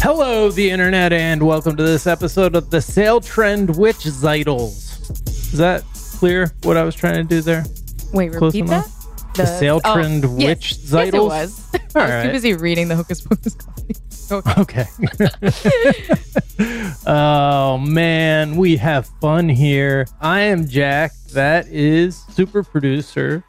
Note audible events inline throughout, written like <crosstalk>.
Hello, the internet, and welcome to this episode of the Sale Trend Witch Zeitels. Is that clear what I was trying to do there? Wait, Close repeat that? The Sale oh, Trend yes. Witch Yes, Zeitels? it was. <laughs> I was Alright. too busy reading the Hocus Pocus. Okay. Okay. <laughs> oh man, we have fun here. I am Jack. That is super producer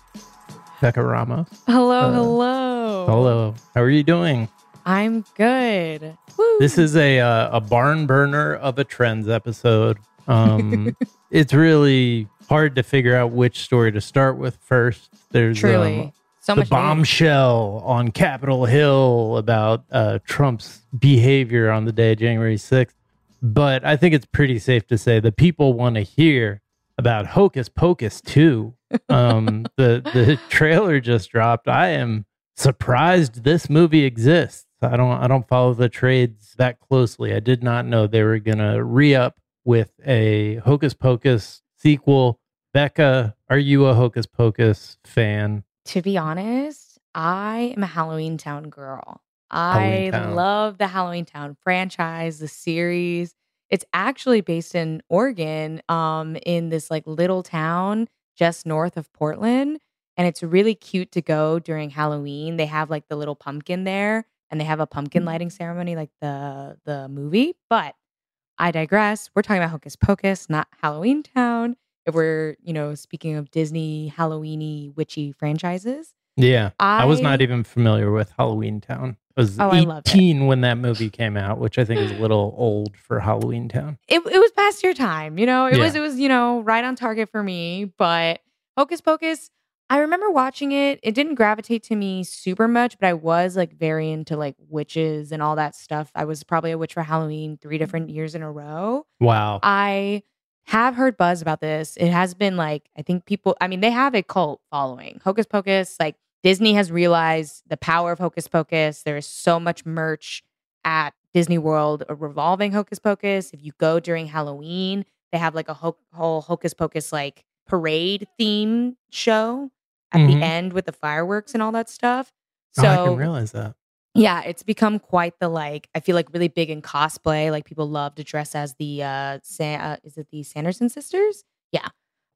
Becca Ramos. Hello, Uh, hello. Hello. How are you doing? I'm good. Woo. This is a uh, a barn burner of a trends episode. Um, <laughs> it's really hard to figure out which story to start with first. There's truly um, so the much. bombshell on Capitol Hill about uh, Trump's behavior on the day of January 6th. But I think it's pretty safe to say that people want to hear about Hocus Pocus 2. Um, <laughs> the the trailer just dropped. I am surprised this movie exists. I don't I don't follow the trades that closely. I did not know they were gonna re up with a Hocus Pocus sequel. Becca, are you a Hocus Pocus fan? To be honest, I am a Halloween Town girl. Halloween I Town. love the Halloween Town franchise, the series. It's actually based in Oregon, um, in this like little town just north of Portland. And it's really cute to go during Halloween. They have like the little pumpkin there and they have a pumpkin mm-hmm. lighting ceremony like the the movie. But I digress. We're talking about Hocus Pocus, not Halloween Town. If we're, you know, speaking of Disney Halloweeny witchy franchises. Yeah. I, was not even familiar with Halloween Town. I was Oh, I 18 when that movie <laughs> came out, which I think is a little old for Halloween Town. it, it was past your time you know it was it was you know right on target for me but hocus pocus i remember watching it. It didn't gravitate to me super much but i was like very into like witches and all that stuff. I was probably a witch for halloween three mm-hmm. different years in a row. Wow. i have heard buzz about this. It has been like i think people i mean they have a cult following hocus pocus. Like disney has realized the power of hocus pocus. There is so much merch at Disney World revolving Hocus Pocus. If you go during Halloween, they have like a ho- whole Hocus Pocus like parade theme show at Mhm. the end with the fireworks and all that stuff. Oh, So I didn't realize that. Yeah, it's become quite the like. I feel like really big in cosplay. Like people love to dress as the uh, Sa- uh is it the Sanderson sisters? Yeah.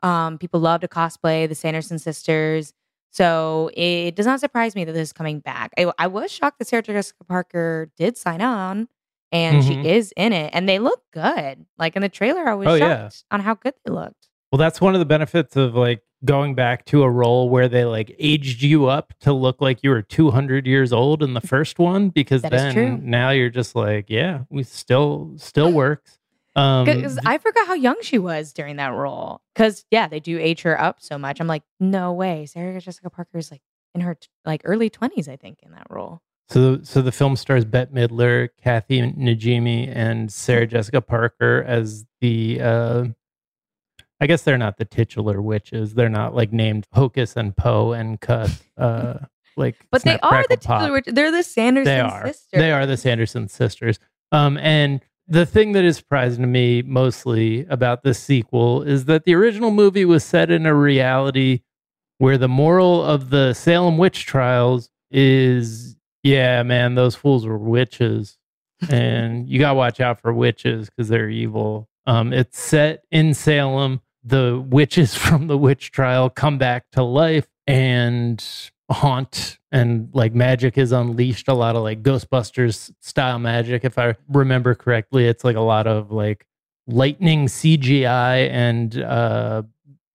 Um, people love to cosplay the Sanderson sisters. So it does not surprise me that this is coming back. I, I was shocked that Sarah Jessica Parker did sign on and Mhm. she is in it and they look good. Like in the trailer, I was Oh, shocked yeah. on how good they looked. Well, that's one of the benefits of like going back to a role where they like aged you up to look like you were 200 years old in the <laughs> first one because That then now you're just like, yeah, we still still <laughs> works. Um Because I forgot how young she was during that role. Because yeah, they do age her up so much. I'm like, no way. Sarah Jessica Parker is like in her t- like early 20s, I think, in that role. So, so the film stars Bette Midler, Kathy Najimy, and Sarah Jessica Parker as the. Uh, I guess they're not the titular witches. They're not like named Hocus and Poe and Cut. Uh, like, But they are the titular. witch- They're the Sanderson They are. sisters. They are the Sanderson sisters. Um, and the thing that is surprising to me mostly about this sequel is that the original movie was set in a reality where the moral of the Salem witch trials is, yeah, man, those fools were witches, <laughs> and you gotta watch out for witches because they're evil. Um, it's set in Salem. The witches <laughs> from the witch trial come back to life and haunt and like magic is unleashed a lot of like ghostbusters style magic if i remember correctly it's like a lot of like lightning cgi and uh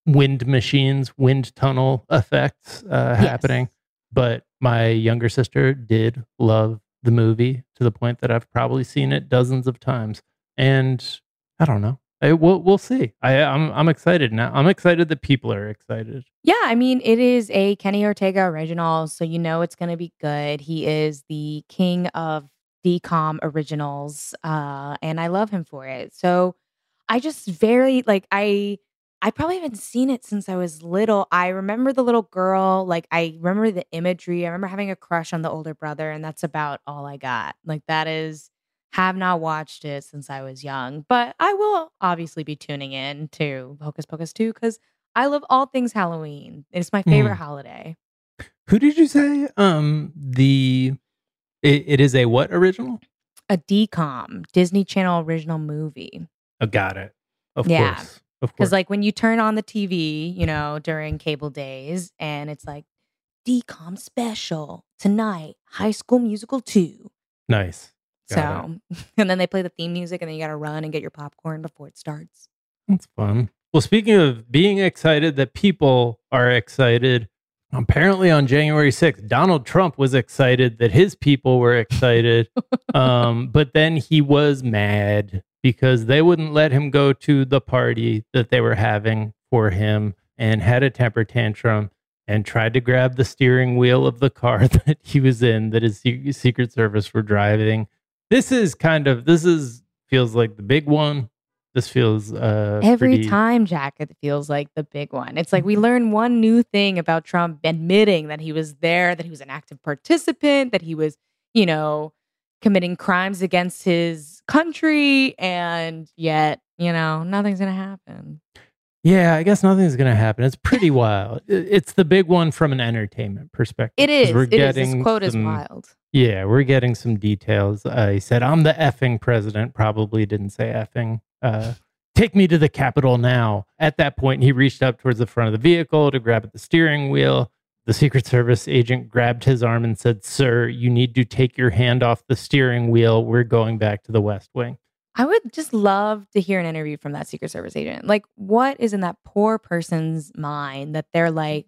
wind machines wind tunnel effects uh Yes. happening but my younger sister did love the movie to the point that i've probably seen it dozens of times and i don't know I, we'll, we'll see I, I'm, I'm excited now i'm excited that people are excited Yeah, I mean, it is a Kenny Ortega original, so you know it's going to be good. He is the king of DCOM originals, uh, and I love him for it. So I just very like I I probably haven't seen it since I was little. I remember the little girl, like I remember the imagery. I remember having a crush on the older brother, and that's about all I got. Like that is have not watched it since I was young, but I will obviously be tuning in to Hocus Pocus 2 because I love all things Halloween. It's my favorite Mm. holiday. Who did you say? Um, the it, it is a what original? A DCOM, Disney Channel original movie. Oh, got it. Of Yeah. course, of Because course. like when you turn on the TV, you know, during cable days, and it's like DCOM special tonight, High School Musical 2. nice. Got So, <laughs> and then they play the theme music, and then you got to run and get your popcorn before it starts. That's fun. Well, speaking of being excited that people are excited, apparently on January 6th, Donald Trump was excited that his people were excited. <laughs> um, but then he was mad because they wouldn't let him go to the party that they were having for him and had a temper tantrum and tried to grab the steering wheel of the car <laughs> that he was in that his Secret Service were driving. This is kind of, this is, feels like the big one. This feels uh, Every pretty- time, Jack, it feels like the big one. It's like we learn one new thing about Trump admitting that he was there, that he was an active participant, that he was, you know, committing crimes against his country, and yet, you know, nothing's going to happen. Yeah, I guess nothing's going to happen. It's pretty <laughs> wild. It's the big one from an entertainment perspective. It is. We're it getting This quote is wild. Yeah, we're getting some details. Uh, he said, I'm the effing president. Probably didn't say effing. Uh, Take me to the Capitol now. At that point, he reached up towards the front of the vehicle to grab at the steering wheel. The Secret Service agent grabbed his arm and said, Sir, you need to take your hand off the steering wheel. We're going back to the West Wing. I would just love to hear an interview from that Secret Service agent. Like, what is in that poor person's mind that they're like,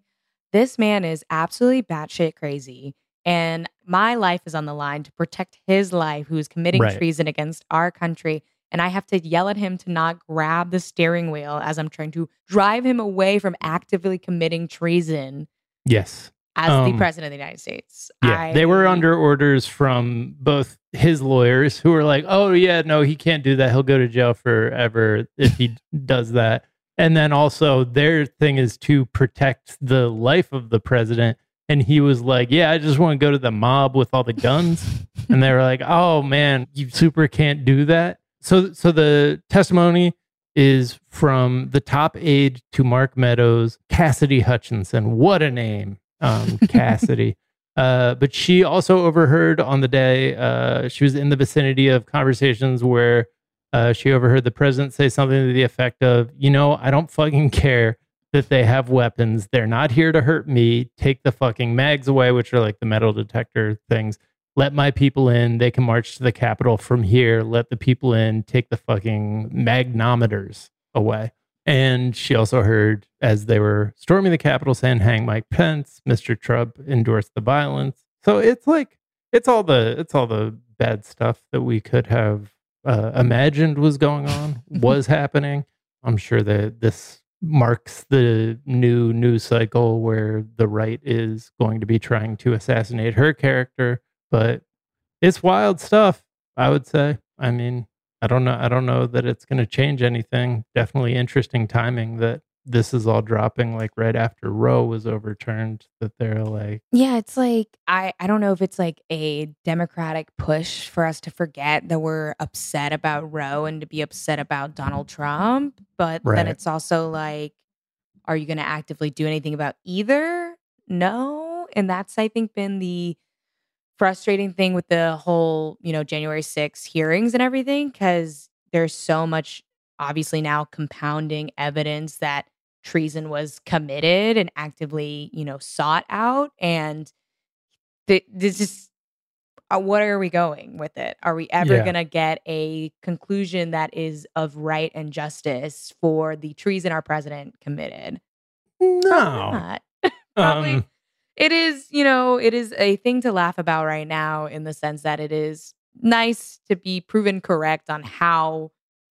this man is absolutely batshit crazy, and my life is on the line to protect his life, who is committing Right. treason against our country. And I have to yell at him to not grab the steering wheel as I'm trying to drive him away from actively committing treason Yes. as the Um, president of the United States. Yeah, they were under orders from both his lawyers who were like, "Oh yeah, no, he can't do that. He'll go to jail forever if he <laughs> does that." And then also their thing is to protect the life of the president. And he was like, "Yeah, I just want to go to the mob with all the guns." and they were like, "Oh man, you super can't do that." So so the testimony is from the top aide to Mark Meadows, Cassidy Hutchinson. What a name, um, <laughs> Cassidy. Uh, but she also overheard on the day uh, she was in the vicinity of conversations where uh, she overheard the president say something to the effect of, "You know, I don't fucking care that they have weapons. They're not here to hurt me. Take the fucking mags away, which are like the metal detector things. Let my people in. They can march to the Capitol from here. Let the people in. Take the fucking magnometers away." And she also heard as they were storming the Capitol saying, hang Mike Pence, Mr. Trump endorsed the violence. So it's like, it's all the, it's all the bad stuff that we could have uh, imagined was going on, <laughs> was happening. I'm sure that this marks the new news cycle where the right is going to be trying to assassinate her character. But it's wild stuff, I would say. I mean, I don't know. I don't know that it's going to change anything. Definitely interesting timing that this is all dropping like right after Roe was overturned. That they're like, yeah, it's like I I don't know if it's like a democratic push for us to forget that we're upset about Roe and to be upset about Donald Trump, but Right. then it's also like, are you going to actively do anything about either? No, and that's I think been the frustrating thing with the whole, you know, January 6 hearings and everything cuz there's so much obviously now compounding evidence that treason was committed and actively, you know, sought out and th- this is uh, what are we going with it? Are we ever Yeah. going to get a conclusion that is of right and justice for the treason our president committed? no. <laughs> Probably Um, it is, you know, it is a thing to laugh about right now in the sense that it is nice to be proven correct on how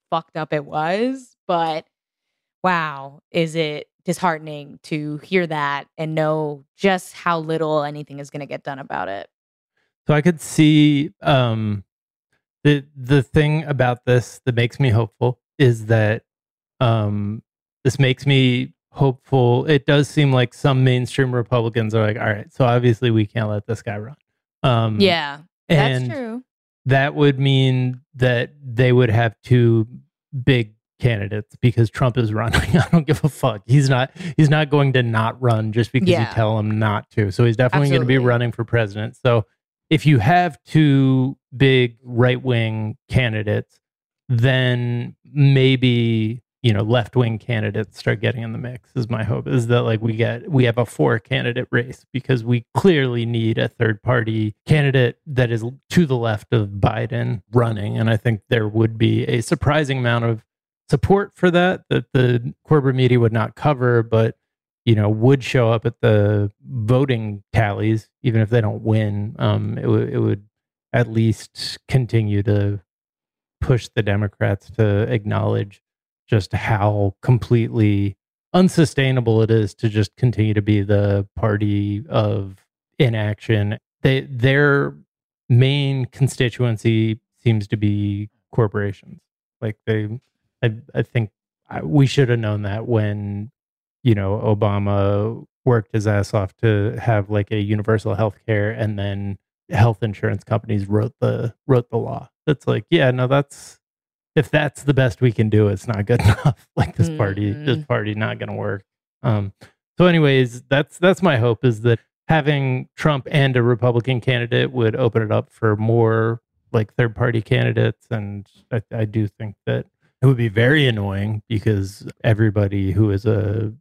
fucked up it was, but wow, is it disheartening to hear that and know just how little anything is going to get done about it. So I could see um, the the thing about this that makes me hopeful is that um, this makes me hopeful. It does seem like some mainstream Republicans are like, all right, so obviously we can't let this guy run. Um, Yeah, that's and true. That would mean that they would have two big candidates because Trump is running. <laughs> I don't give a fuck. He's not he's not going to not run just because Yeah. you tell him not to. So he's definitely going to be running for president. So if you have two big right-wing candidates, then maybe you know left-wing candidates start getting in the mix is my hope is that like we get we have a four candidate race because we clearly need a third party candidate that is to the left of Biden running. And I think there would be a surprising amount of support for that that the corporate media would not cover but you know would show up at the voting tallies even if they don't win. Um it would it would at least continue to push the democrats to acknowledge just how completely unsustainable it is to just continue to be the party of inaction. They their main constituency seems to be corporations. Like they i, I think I, we should have known that when you know obama worked his ass off to have like a universal health care and then health insurance companies wrote the wrote the law. That's like yeah no that's if that's the best we can do it's not good <laughs> enough. Like this party this Mhm. party not gonna work. Um so anyways that's that's my hope is that having trump and a republican candidate would open it up for more like third party candidates. And I, I do think that it would be very annoying because everybody who is a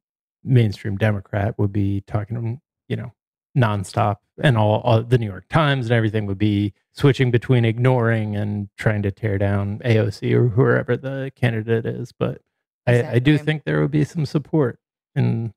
mainstream democrat would be talking you know nonstop. And all, all the new york times and everything would be switching between ignoring and trying to tear down aoc or whoever the candidate is. But I, I do think there would be some support in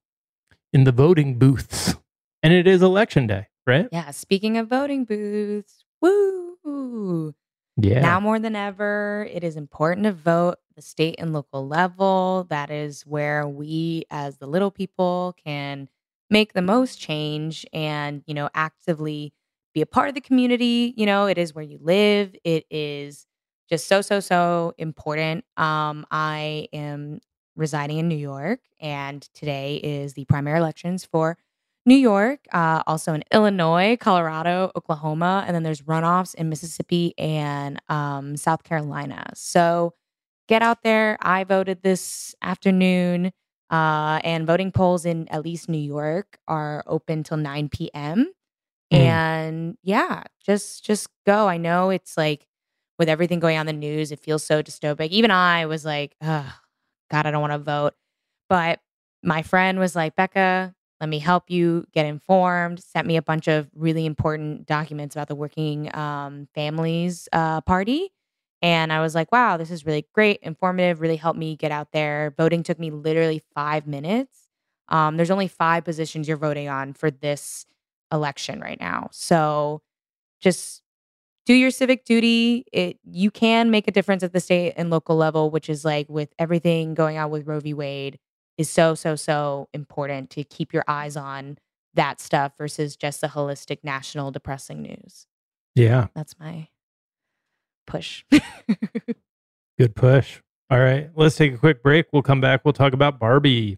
in the voting booths. And it is election day right? Yeah, speaking of voting booths, woo! yeah. Now more than ever, it is important to vote the state and local level. That is where we, as the little people, can make the most change and, you know, actively be a part of the community. You know, it is where you live. It is just so, so, so important. Um, I am residing in New York, and today is the primary elections for New York, uh, also in Illinois, Colorado, Oklahoma, and then there's runoffs in Mississippi and um, South Carolina. So get out there. I voted this afternoon, uh, and voting polls in at least New York are open till 9 p.m. Mm. And yeah, just just go. I know it's like with everything going on in the news, it feels so dystopic. Even I was like, oh, God, I don't want to vote. But my friend was like, Becca, let me help you get informed. Sent me a bunch of really important documents about the Working um, Families uh, Party. And I was like, wow, this is really great, informative, really helped me get out there. Voting took me literally five minutes. Um, there's only five positions you're voting on for this election right now. So just do your civic duty. It you can make a difference at the state and local level, which is like with everything going on with Roe v. Wade, is so, so, so important to keep your eyes on that stuff versus just the holistic national depressing news. Yeah. That's my push. <laughs> Good push. All right. Let's take a quick break. We'll come back. We'll talk about Barbie.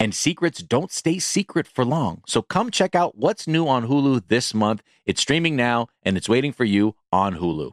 and secrets don't stay secret for long. So come check out what's new on Hulu this month. It's streaming now and it's waiting for you on Hulu.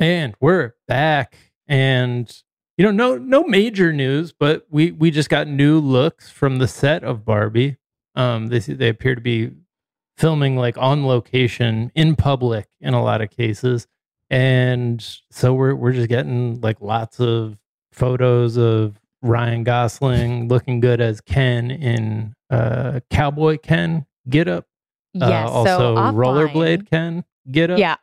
And we're back. And you know, no no major news, but we we just got new looks from the set of Barbie. Um they they appear to be filming like on location in public in a lot of cases. And so we're we're just getting like lots of photos of Ryan Gosling <laughs> looking good as Ken in uh cowboy Ken get up. Yes. Uh, also so offline- rollerblade Ken get up. Yeah.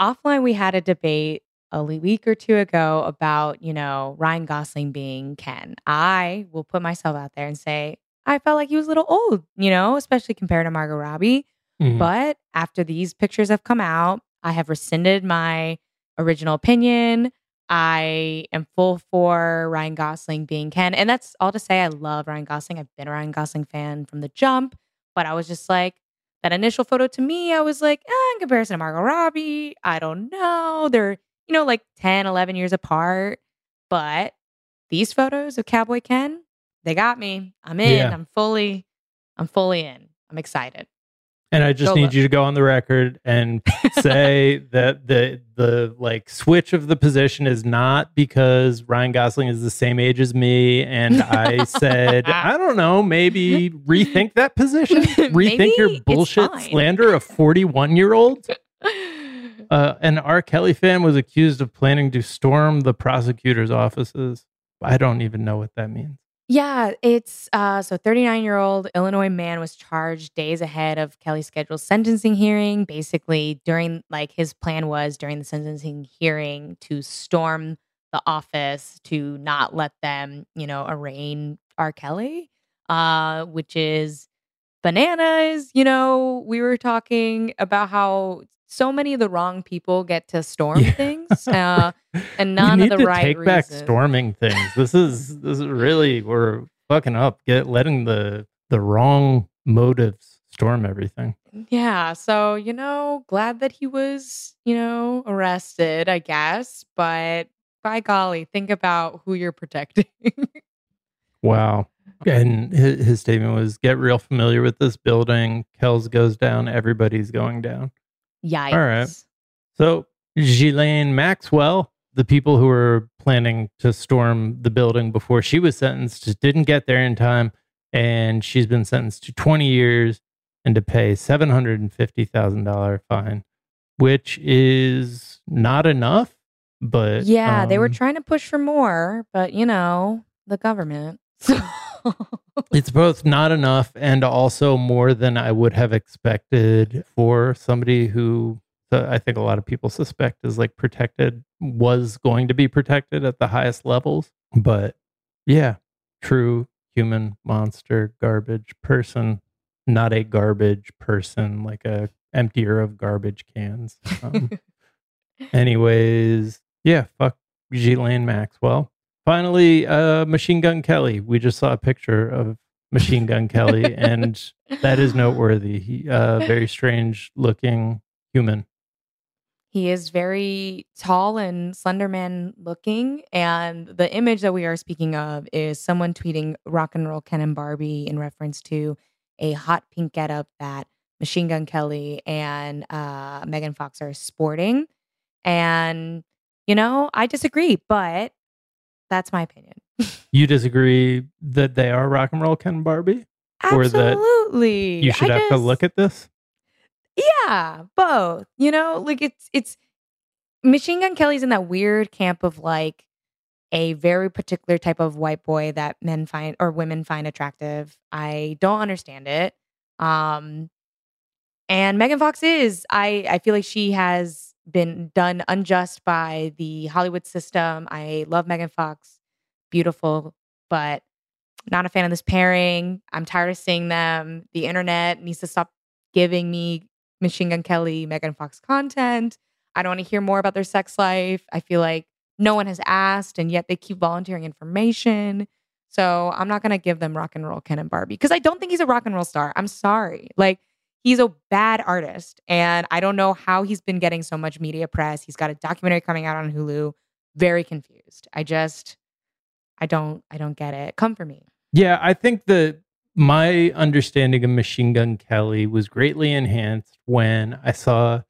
Offline, we had a debate a week or two ago about, you know, Ryan Gosling being Ken. I will put myself out there and say, I felt like he was a little old, you know, especially compared to Margot Robbie. Mhm. But after these pictures have come out, I have rescinded my original opinion. I am full for Ryan Gosling being Ken. And that's all to say I love Ryan Gosling. I've been a Ryan Gosling fan from the jump, but I was just like, that initial photo to me, I was like, eh, in comparison to Margot Robbie, I don't know. They're, you know, like 10, 11 years apart. But these photos of Cowboy Ken, they got me. I'm in. Yeah. I'm fully, I'm fully in. I'm excited. And I just Go need look. you to go on the record and say <laughs> that the the like switch of the position is not because Ryan Gosling is the same age as me and I said, I <laughs> don't know, maybe rethink that position. <laughs> Rethink your bullshit slander of 41 year olds. Uh, an R. Kelly fan was accused of planning to storm the prosecutor's offices. I don't even know what that means. Yeah, it's uh so 39-year-old Illinois man was charged days ahead of Kelly's scheduled sentencing hearing. Basically, during like his plan was during the sentencing hearing to storm the office to not let them, you know, arraign R. Kelly, uh, which is bananas. You know, we were talking about how so many of the wrong people get to storm Yeah. things, uh, <laughs> and none of the right take back storming things. This is this is really we're fucking up. Get letting the the wrong motives storm everything. Yeah. So, you know, glad that he was, you know, arrested, I guess. But by golly, think about who you're protecting. Wow. <laughs> And his, his statement was get real familiar with this building. Kells goes down, everybody's going down. Yikes. right. So, Ghislaine Maxwell, the people who were planning to storm the building before she was sentenced, just didn't get there in time. And she's been sentenced to 20 years and to pay $750,000 fine, which is not enough. But Yeah, they were um, trying to push for more, but you know, the government. <laughs> It's both not enough and also more than I would have expected for somebody who uh, I think a lot of people suspect is like protected, was going to be protected at the highest levels. But yeah, true human monster garbage person, not a garbage person, like a emptier of garbage cans. Um, <laughs> anyways, yeah, fuck Ghislaine Maxwell. Finally, uh, Machine Gun Kelly. We just saw a picture of Machine Gun Kelly, <laughs> and that is noteworthy. He, uh, very strange looking human. he is very tall and slenderman looking. And the image that we are speaking of is someone tweeting rock and roll Ken and Barbie in reference to a hot pink getup that Machine Gun Kelly and uh, Megan Fox are sporting. And, you know, I disagree, but that's my opinion. <laughs> You disagree that they are rock and roll Ken Barbie? Or that You should I have to look at this. Yeah, both. You know, like it's it's Machine Gun Kelly's in that weird camp of like a very particular type of white boy that men find or women find attractive. I don't understand it. Um and Megan Fox is I I feel like she has been done unjust by the Hollywood system. I love Megan Fox. Beautiful, but not a fan of this pairing. I'm tired of seeing them. The internet needs to stop giving me Machine Gun Kelly, Megan Fox content. I don't want to hear more about their sex life. I feel like no one has asked, and yet they keep volunteering information. So I'm not going to give them rock and roll Ken and Barbie because I don't think he's a rock and roll star. I'm sorry. Like, he's a bad artist, and I don't know how he's been getting so much media press. He's got a documentary coming out on Hulu. Very confused. I just, I don't, I don't get it. Come for me. Yeah, I think that my understanding of Machine Gun Kelly was greatly enhanced when I saw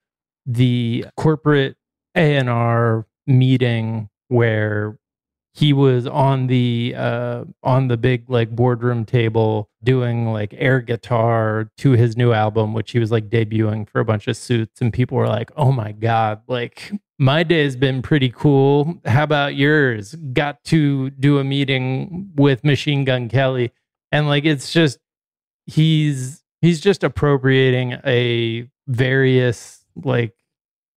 the corporate A&R meeting where he was on the uh on the big like boardroom table doing like air guitar to his new album which he was like debuting for a bunch of suits and people were like oh my god like my day's been pretty cool. How about yours? Got to do a meeting with machine gun kelly. And like it's just he's he's just appropriating a various like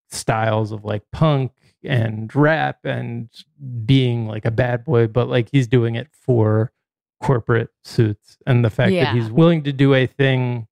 styles of like punk and rap and being like a bad boy, but like he's doing it for corporate suits. And the fact Yeah. that he's willing to do a thing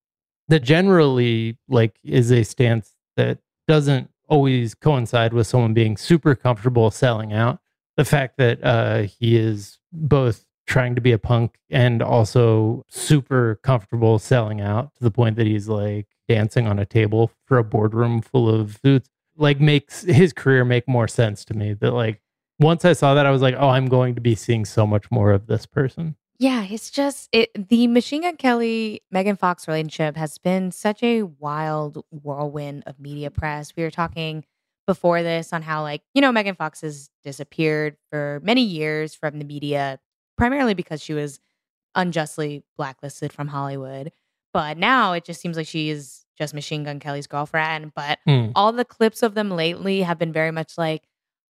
that generally like is a stance that doesn't always coincide with someone being super comfortable selling out. The fact that uh he is both trying to be a punk and also super comfortable selling out to the point that he's like dancing on a table for a boardroom full of suits like makes his career make more sense to me that like once i saw that i was like oh i'm going to be seeing so much more of this person Yeah, it's just it the Machine Gun Kelly Megan Fox relationship has been such a wild whirlwind of media press. We were talking before this on how like, you know, Megan Fox has disappeared for many years from the media primarily because she was unjustly blacklisted from Hollywood. But now it just seems like she is just Machine Gun Kelly's girlfriend, but Hmm. all the clips of them lately have been very much like,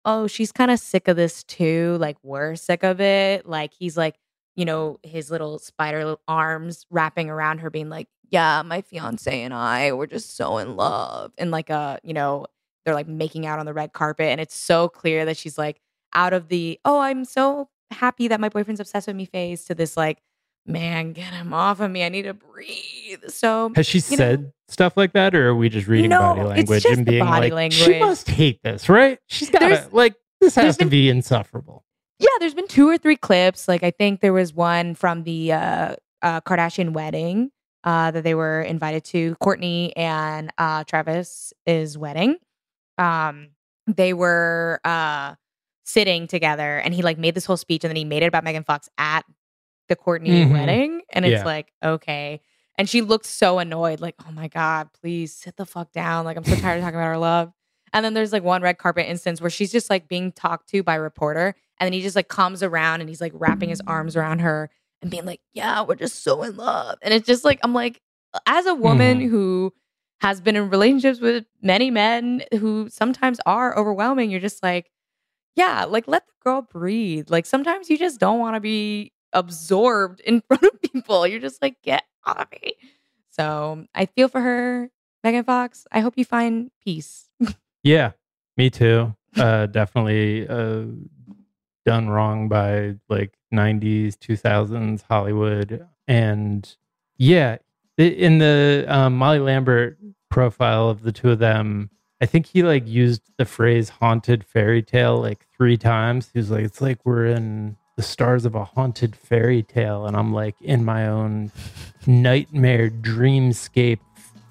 oh, she's kind of sick of this too. Like, we're sick of it. Like, he's like, you know, his little spider arms wrapping around her, being like, yeah, my fiance and I, we're just so in love. And like, a, you know, they're like making out on the red carpet. And it's so clear that she's like out of the, oh, I'm so happy that my boyfriend's obsessed with me phase to this, like, man, get him off of me. I need to breathe. So, has she you know- said stuff like that or are we just reading No, body language and being body like she must hate this right she's got to like this has to been- be insufferable Yeah, there's been two or three clips. Like I think there was one from the uh, uh, Kardashian wedding uh, that they were invited to. Kourtney and uh, Travis's is wedding. Um, they were uh, sitting together, and he like made this whole speech, and then he made it about Megan Fox at the Kourtney Mhm. wedding, and it's Yeah. like okay. And she looked so annoyed, like, "Oh my god, please sit the fuck down! Like, I'm so tired of talking about our love." And then there's like one red carpet instance where she's just like being talked to by a reporter. And then he just like comes around and he's like wrapping his arms around her and being like, yeah, we're just so in love. And it's just like, I'm like, as a woman who has been in relationships with many men who sometimes are overwhelming, you're just like, yeah, like let the girl breathe. Like sometimes you just don't want to be absorbed in <laughs> front of people. You're just like, get off of me. So I feel for her, Megan Fox. I hope you find peace. yeah me too uh definitely uh done wrong by like 90s 2000s hollywood and yeah in the um, molly lambert profile of the two of them i think he like used the phrase haunted fairy tale like three times he was like it's like we're in the stars of a haunted fairy tale and i'm like in my own nightmare dreamscape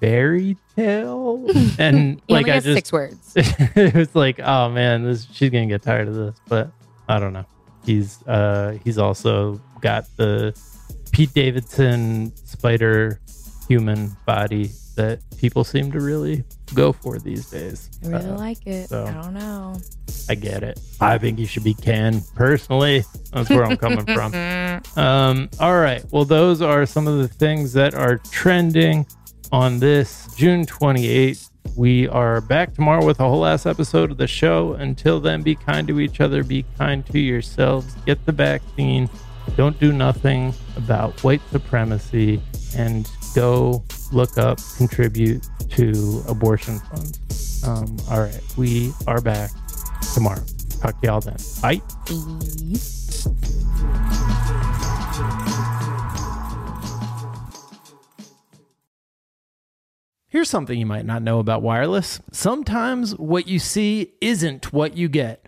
fairy tale <laughs> and like i just six words. <laughs> it was like, oh man, this she's gonna get tired of this. But I don't know. He's uh he's also got the Pete Davidson spider human body that people seem to really go for these days. I really Uh, like it. so- I don't know. I get it. I think you should be canned personally. That's where I'm coming from. <laughs> Um, all right. Well, those are some of the things that are trending on this June 28th. We are back tomorrow with a whole ass episode of the show. Until then, be kind to each other, be kind to yourselves, get the vaccine, don't do nothing about white supremacy, and go look up, contribute to abortion funds. Um, all right. We are back tomorrow. Talk to y'all then. Bye. Here's something you might not know about wireless. Sometimes what you see isn't what you get.